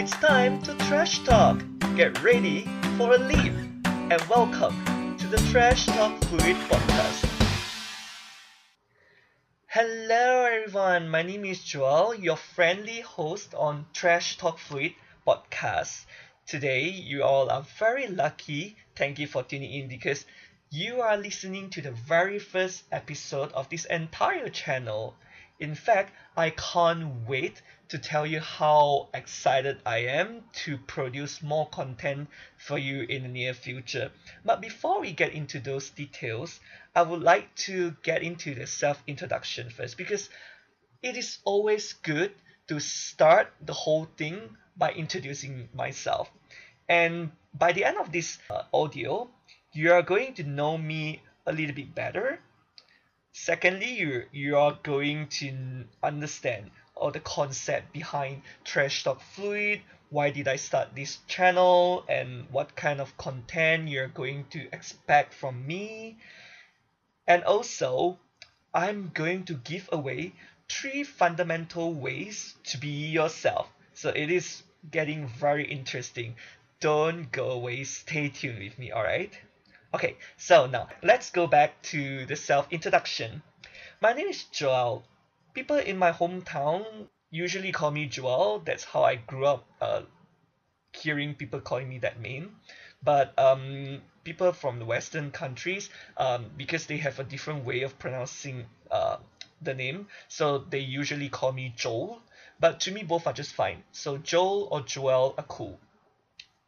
It's time to trash talk. Get ready for a leap. And welcome to the Trash Talk Fluid podcast. Hello everyone, my name is Joel, your friendly host on Trash Talk Fluid podcast. Today, you all are very lucky. Thank you for tuning in because you are listening to the very first episode of this entire channel. In fact, I can't wait to tell you how excited I am to produce more content for you in the near future. But before we get into those details, I would like to get into the self introduction first because it is always good to start the whole thing by introducing myself. And by the end of this uh, audio, you are going to know me a little bit better. Secondly, you you are going to understand all the concept behind Trash Talk Fluid, why did I start this channel, and what kind of content you're going to expect from me. And also, I'm going to give away three fundamental ways to be yourself. So it is getting very interesting don't go away. Stay tuned with me, alright? Okay, so now let's go back to the self introduction. My name is Joel. People in my hometown usually call me Joel. That's how I grew up uh, hearing people calling me that name. But um, people from the Western countries, um, because they have a different way of pronouncing uh, the name, so they usually call me Joel. But to me, both are just fine. So Joel or Joel are cool.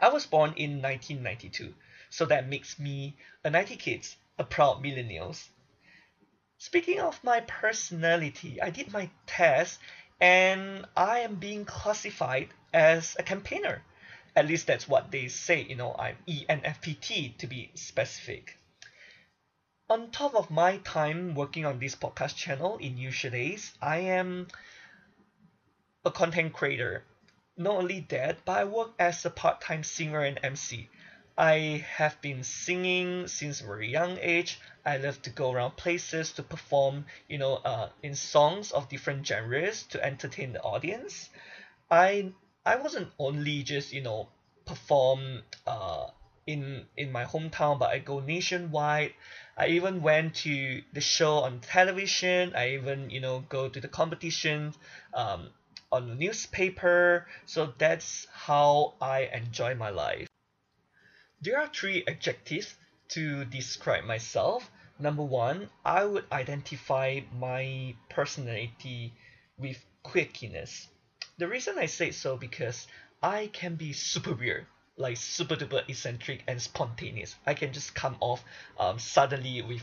I was born in 1992, so that makes me a 90 kids, a proud millennials. Speaking of my personality, I did my test and I am being classified as a campaigner. At least that's what they say, you know, I'm ENFPT to be specific. On top of my time working on this podcast channel in usual days, I am a content creator not only that, but I work as a part-time singer and MC. I have been singing since a very young age. I love to go around places to perform, you know, uh, in songs of different genres to entertain the audience. I I wasn't only just you know perform uh, in in my hometown, but I go nationwide. I even went to the show on television. I even you know go to the competition um, on the newspaper. So that's how I enjoy my life. There are three adjectives to describe myself. Number one, I would identify my personality with quirkiness. The reason I say so because I can be super weird, like super duper eccentric and spontaneous. I can just come off um, suddenly with,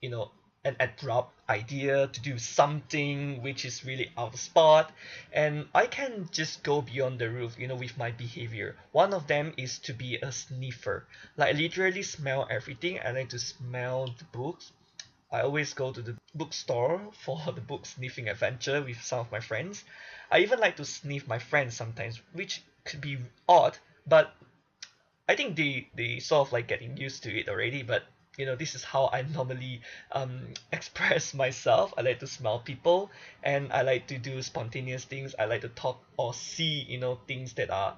you know, an abrupt idea to do something which is really out of spot. And I can just go beyond the roof you know with my behavior. One of them is to be a sniffer. Like literally smell everything. I like to smell the books. I always go to the bookstore for the book sniffing adventure with some of my friends. I even like to sniff my friends sometimes which could be odd but I think they they sort of like getting used to it already but you know this is how I normally um, express myself. I like to smile people and I like to do spontaneous things. I like to talk or see you know things that are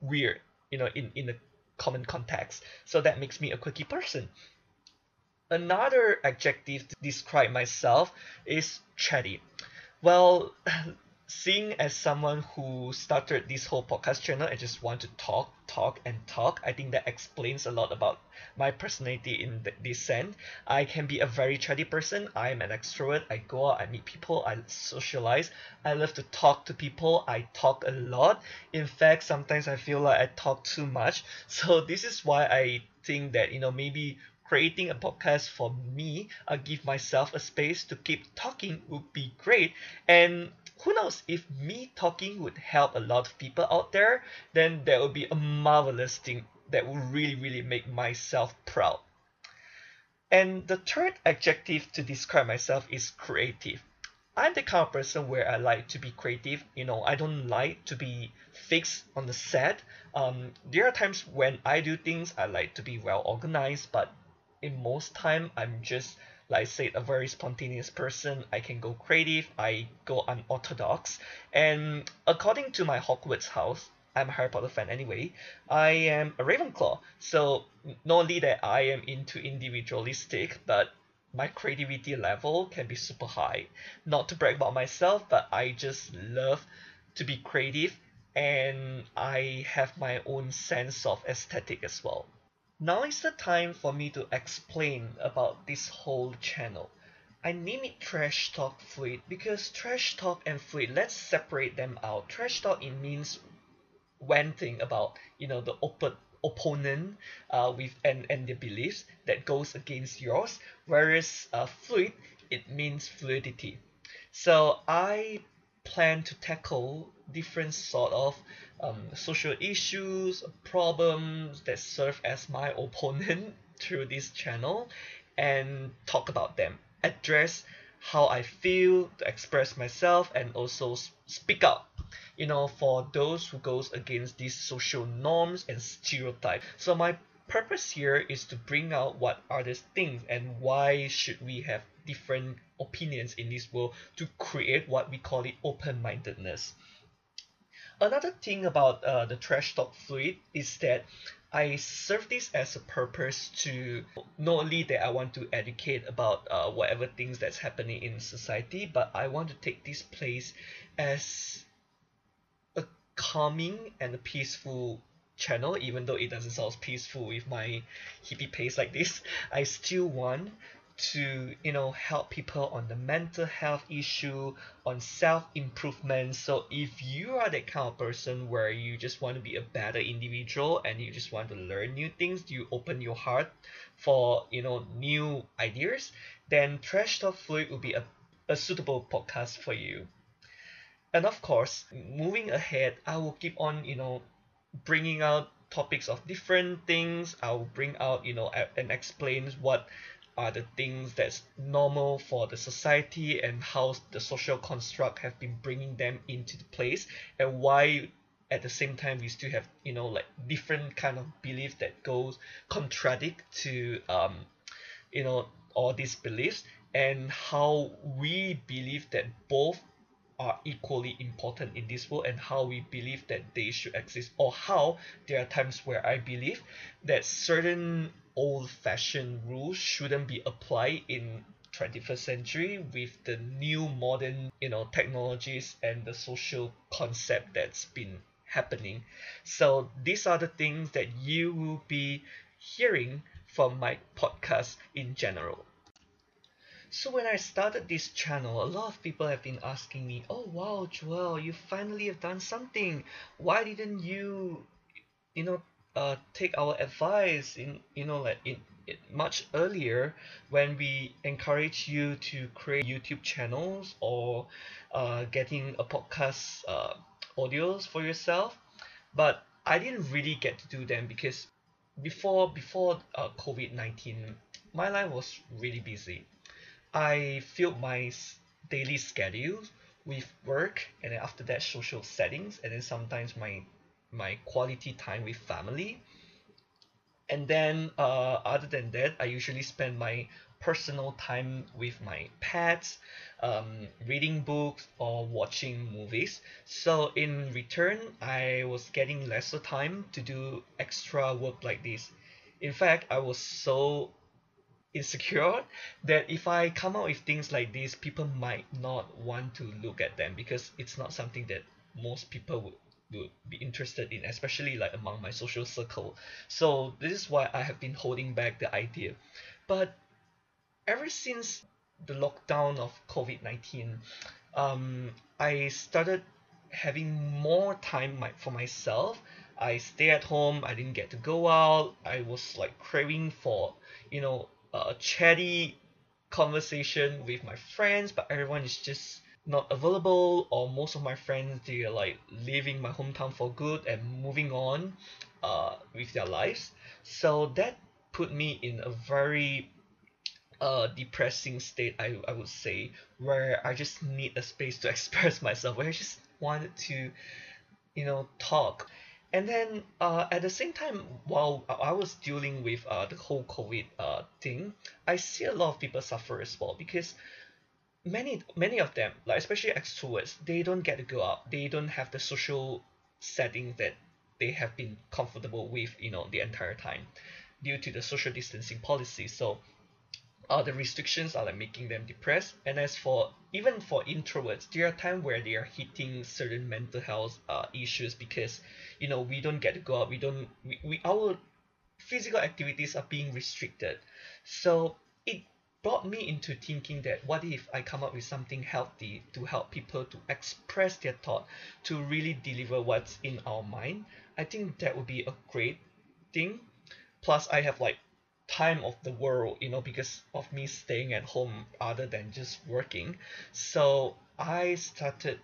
weird you know in in a common context. So that makes me a quirky person. Another adjective to describe myself is chatty. Well seeing as someone who started this whole podcast channel and just want to talk, talk, and talk, I think that explains a lot about my personality in this sense. I can be a very chatty person. I am an extrovert. I go out, I meet people, I socialize. I love to talk to people. I talk a lot. In fact, sometimes I feel like I talk too much. So this is why I think that you know maybe creating a podcast for me, I give myself a space to keep talking would be great. And who knows if me talking would help a lot of people out there then that would be a marvelous thing that would really really make myself proud. And the third adjective to describe myself is creative. I'm the kind of person where i like to be creative. You know i don't like to be fixed on the set. Um, there are times when i do things i like to be well organized but in most time i'm just like I said, a very spontaneous person. I can go creative. I go unorthodox. And according to my Hogwarts house, I'm a Harry Potter fan anyway. I am a Ravenclaw, so not only that I am into individualistic, but my creativity level can be super high. Not to brag about myself, but I just love to be creative and I have my own sense of aesthetic as well. Now is the time for me to explain about this whole channel. I name it Trash Talk Fluid because Trash Talk and Fluid, let's separate them out. Trash Talk it means venting about you know the open opponent uh, with and, and their beliefs that goes against yours whereas uh, fluid it means fluidity so i plan to tackle different sort of um, social issues problems that serve as my opponent through this channel and talk about them address how i feel to express myself and also speak up you know for those who goes against these social norms and stereotypes so my purpose here is to bring out what are these things and why should we have different opinions in this world to create what we call it open-mindedness. Another thing about uh, the trash talk fluid is that I serve this as a purpose to not only that I want to educate about uh, whatever things that's happening in society, but I want to take this place as a calming and a peaceful channel even though it doesn't sound peaceful with my hippie pace like this I still want to you know help people on the mental health issue on self improvement so if you are that kind of person where you just want to be a better individual and you just want to learn new things you open your heart for you know new ideas then trash talk fluid will be a, a suitable podcast for you. And of course moving ahead i will keep on you know bringing out topics of different things. I'll bring out you know and explain what are the things that's normal for the society and how the social construct have been bringing them into the place and why at the same time we still have you know like different kind of belief that goes contradict to um you know all these beliefs and how we believe that both are equally important in this world and how we believe that they should exist or how there are times where I believe that certain old fashioned rules shouldn't be applied in 21st century with the new modern you know technologies and the social concept that's been happening. So these are the things that you will be hearing from my podcast in general so when I started this channel, a lot of people have been asking me, oh wow, Joel, you finally have done something. Why didn't you, you know, uh, take our advice in, you know, like in, in much earlier when we encourage you to create YouTube channels or uh, getting a podcast uh, audios for yourself. But I didn't really get to do them because before before uh, COVID nineteen, my life was really busy I filled my daily schedule with work and then after that social settings and then sometimes my my quality time with family. And then uh, other than that I usually spend my personal time with my pets um, reading books or watching movies. So in return I was getting lesser time to do extra work like this. In fact I was so insecure that if I come out with things like this, people might not want to look at them because it's not something that most people would would be interested in, especially like among my social circle. So this is why I have been holding back the idea. But ever since the lockdown of COVID nineteen, um, I started having more time my, for myself. I stay at home. I didn't get to go out. I was like craving for you know a chatty conversation with my friends but everyone is just not available or most of my friends they are like leaving my hometown for good and moving on uh, with their lives. So that put me in a very uh, depressing state I, I would say where I just need a space to express myself where I just wanted to you know talk and then uh, at the same time while I was dealing with uh, the whole COVID uh, thing I see a lot of people suffer as well because many many of them like especially extroverts they don't get to go out. They don't have the social setting that they have been comfortable with you know the entire time due to the social distancing policy. So uh, the restrictions are like making them depressed. And as for even for introverts there are times where they are hitting certain mental health uh, issues because you know we don't get to go out. We don't we, we our physical activities are being restricted. So it brought me into thinking that what if I come up with something healthy to help people to express their thought to really deliver what's in our mind? I think that would be a great thing. Plus I have like time of the world you know because of me staying at home other than just working. So I started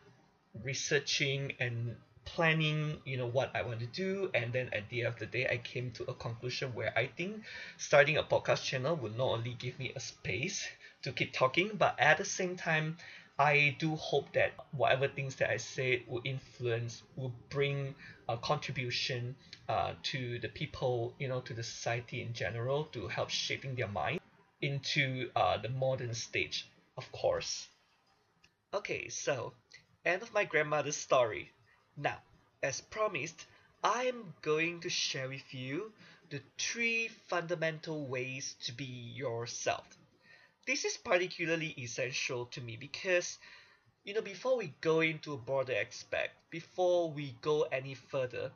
researching and planning you know what I want to do. And then at the end of the day I came to a conclusion where I think starting a podcast channel will not only give me a space to keep talking but at the same time I do hope that whatever things that I say will influence will bring a contribution uh, to the people you know to the society in general to help shaping their mind into uh, the modern stage of course okay so end of my grandmother's story now, as promised, I'm going to share with you the three fundamental ways to be yourself. This is particularly essential to me because, you know, before we go into a broader aspect, before we go any further,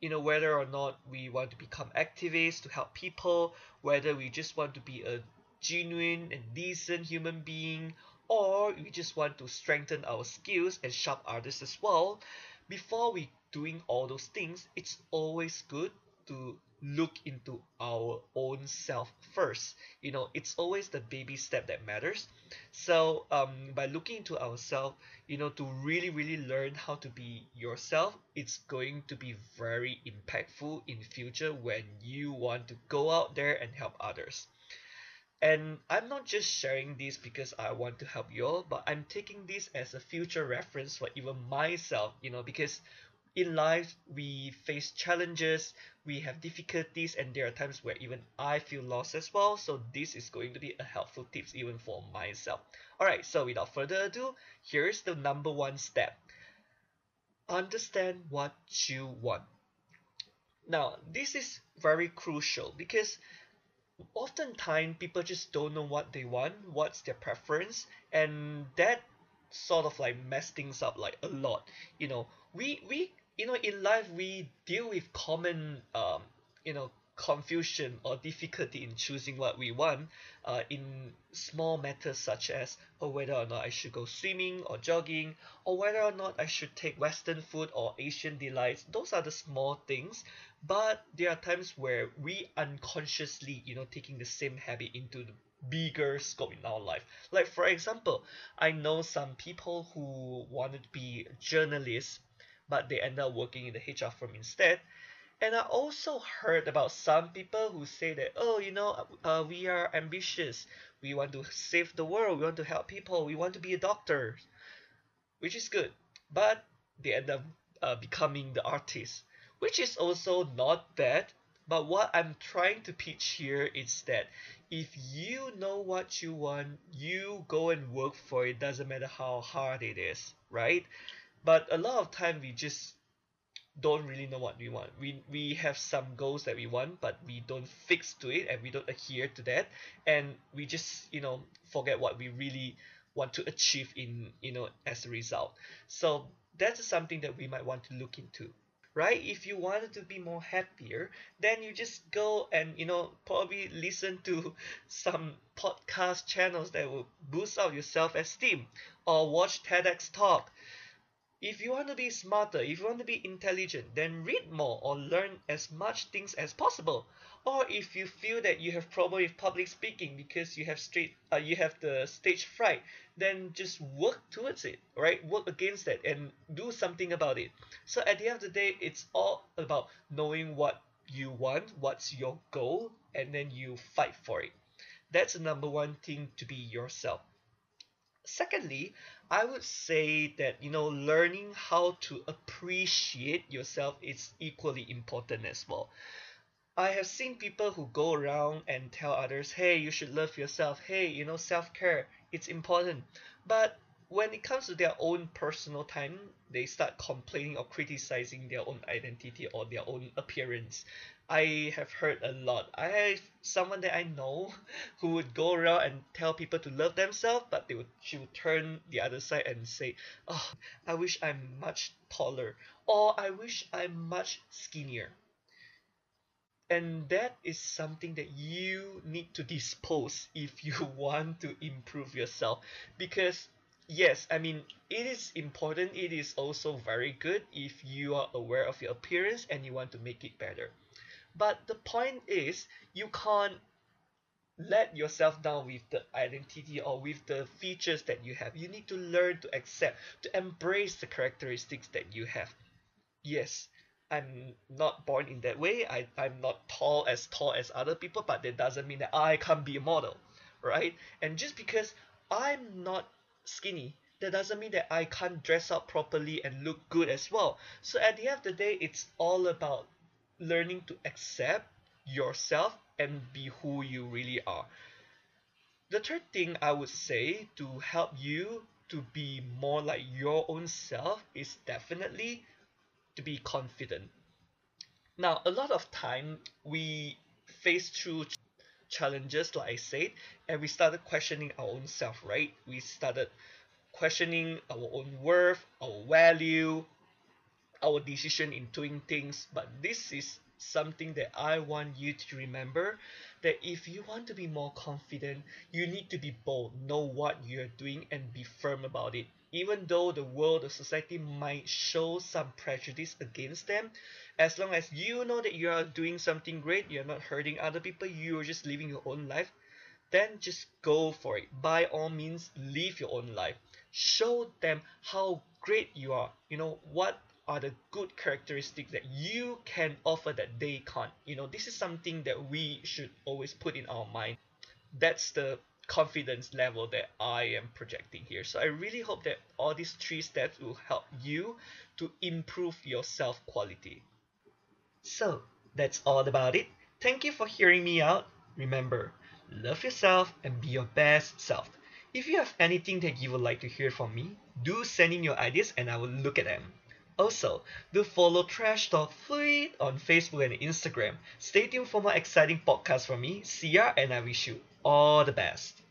you know, whether or not we want to become activists to help people, whether we just want to be a genuine and decent human being, or we just want to strengthen our skills and sharp others as well, before we doing all those things it's always good to look into our own self first. You know it's always the baby step that matters. So um, by looking into ourselves you know to really really learn how to be yourself it's going to be very impactful in future when you want to go out there and help others. And I'm not just sharing this because I want to help you all, but I'm taking this as a future reference for even myself, you know, because in life we face challenges, we have difficulties, and there are times where even I feel lost as well. So this is going to be a helpful tips even for myself. Alright, so without further ado, here's the number one step. Understand what you want. Now, this is very crucial because oftentimes people just don't know what they want, what's their preference, and that sort of like mess things up like a lot. You know, we we you know in life we deal with common um you know confusion or difficulty in choosing what we want uh, in small matters such as oh, whether or not I should go swimming or jogging or whether or not I should take western food or Asian delights. Those are the small things but there are times where we unconsciously you know taking the same habit into the bigger scope in our life. Like for example I know some people who wanted to be journalists but they end up working in the HR firm instead and I also heard about some people who say that, oh, you know, uh, we are ambitious. We want to save the world. We want to help people. We want to be a doctor, which is good. But they end up uh, becoming the artist, which is also not bad. But what I'm trying to pitch here is that if you know what you want, you go and work for it. Doesn't matter how hard it is, right? But a lot of time we just don't really know what we want. We we have some goals that we want, but we don't fix to it and we don't adhere to that, and we just you know forget what we really want to achieve in you know as a result. So that's something that we might want to look into right if you wanted to be more happier then you just go and you know probably listen to some podcast channels that will boost up your self-esteem or watch TEDx talk if you want to be smarter, if you want to be intelligent, then read more or learn as much things as possible. Or if you feel that you have problem with public speaking because you have straight uh, you have the stage fright, then just work towards it, right? Work against that and do something about it. So at the end of the day, it's all about knowing what you want, what's your goal, and then you fight for it. That's the number one thing to be yourself. Secondly, I would say that you know learning how to appreciate yourself is equally important as well. I have seen people who go around and tell others, "Hey, you should love yourself. Hey, you know self-care, it's important." But when it comes to their own personal time, they start complaining or criticizing their own identity or their own appearance. I have heard a lot. I have someone that I know who would go around and tell people to love themselves, but they would she would turn the other side and say, "Oh, I wish I'm much taller," or "I wish I'm much skinnier." And that is something that you need to dispose if you want to improve yourself because yes i mean it is important it is also very good if you are aware of your appearance and you want to make it better. But the point is you can't let yourself down with the identity or with the features that you have. You need to learn to accept to embrace the characteristics that you have. Yes i'm not born in that way. I, i'm not tall as tall as other people but that doesn't mean that i can't be a model right? And just because i'm not skinny that doesn't mean that I can't dress up properly and look good as well. So at the end of the day, it's all about learning to accept yourself and be who you really are. The third thing I would say to help you to be more like your own self is definitely to be confident. Now, a lot of time we face through challenges like I said and we started questioning our own self right? We started questioning our own worth our value our decision in doing things. But this is something that I want you to remember that if you want to be more confident you need to be bold know what you're doing and be firm about it even though the world the society might show some prejudice against them as long as you know that you are doing something great you're not hurting other people you're just living your own life then just go for it. By all means live your own life. Show them how great you are. You know what are the good characteristics that you can offer that they can't? You know this is something that we should always put in our mind. That's the confidence level that I am projecting here. So I really hope that all these three steps will help you to improve your self quality. So that's all about it. Thank you for hearing me out. Remember, love yourself and be your best self. If you have anything that you would like to hear from me, do send in your ideas and I will look at them. Also, do follow Trash Talk Fluid on Facebook and Instagram. Stay tuned for more exciting podcasts from me, Sia, and I wish you all the best.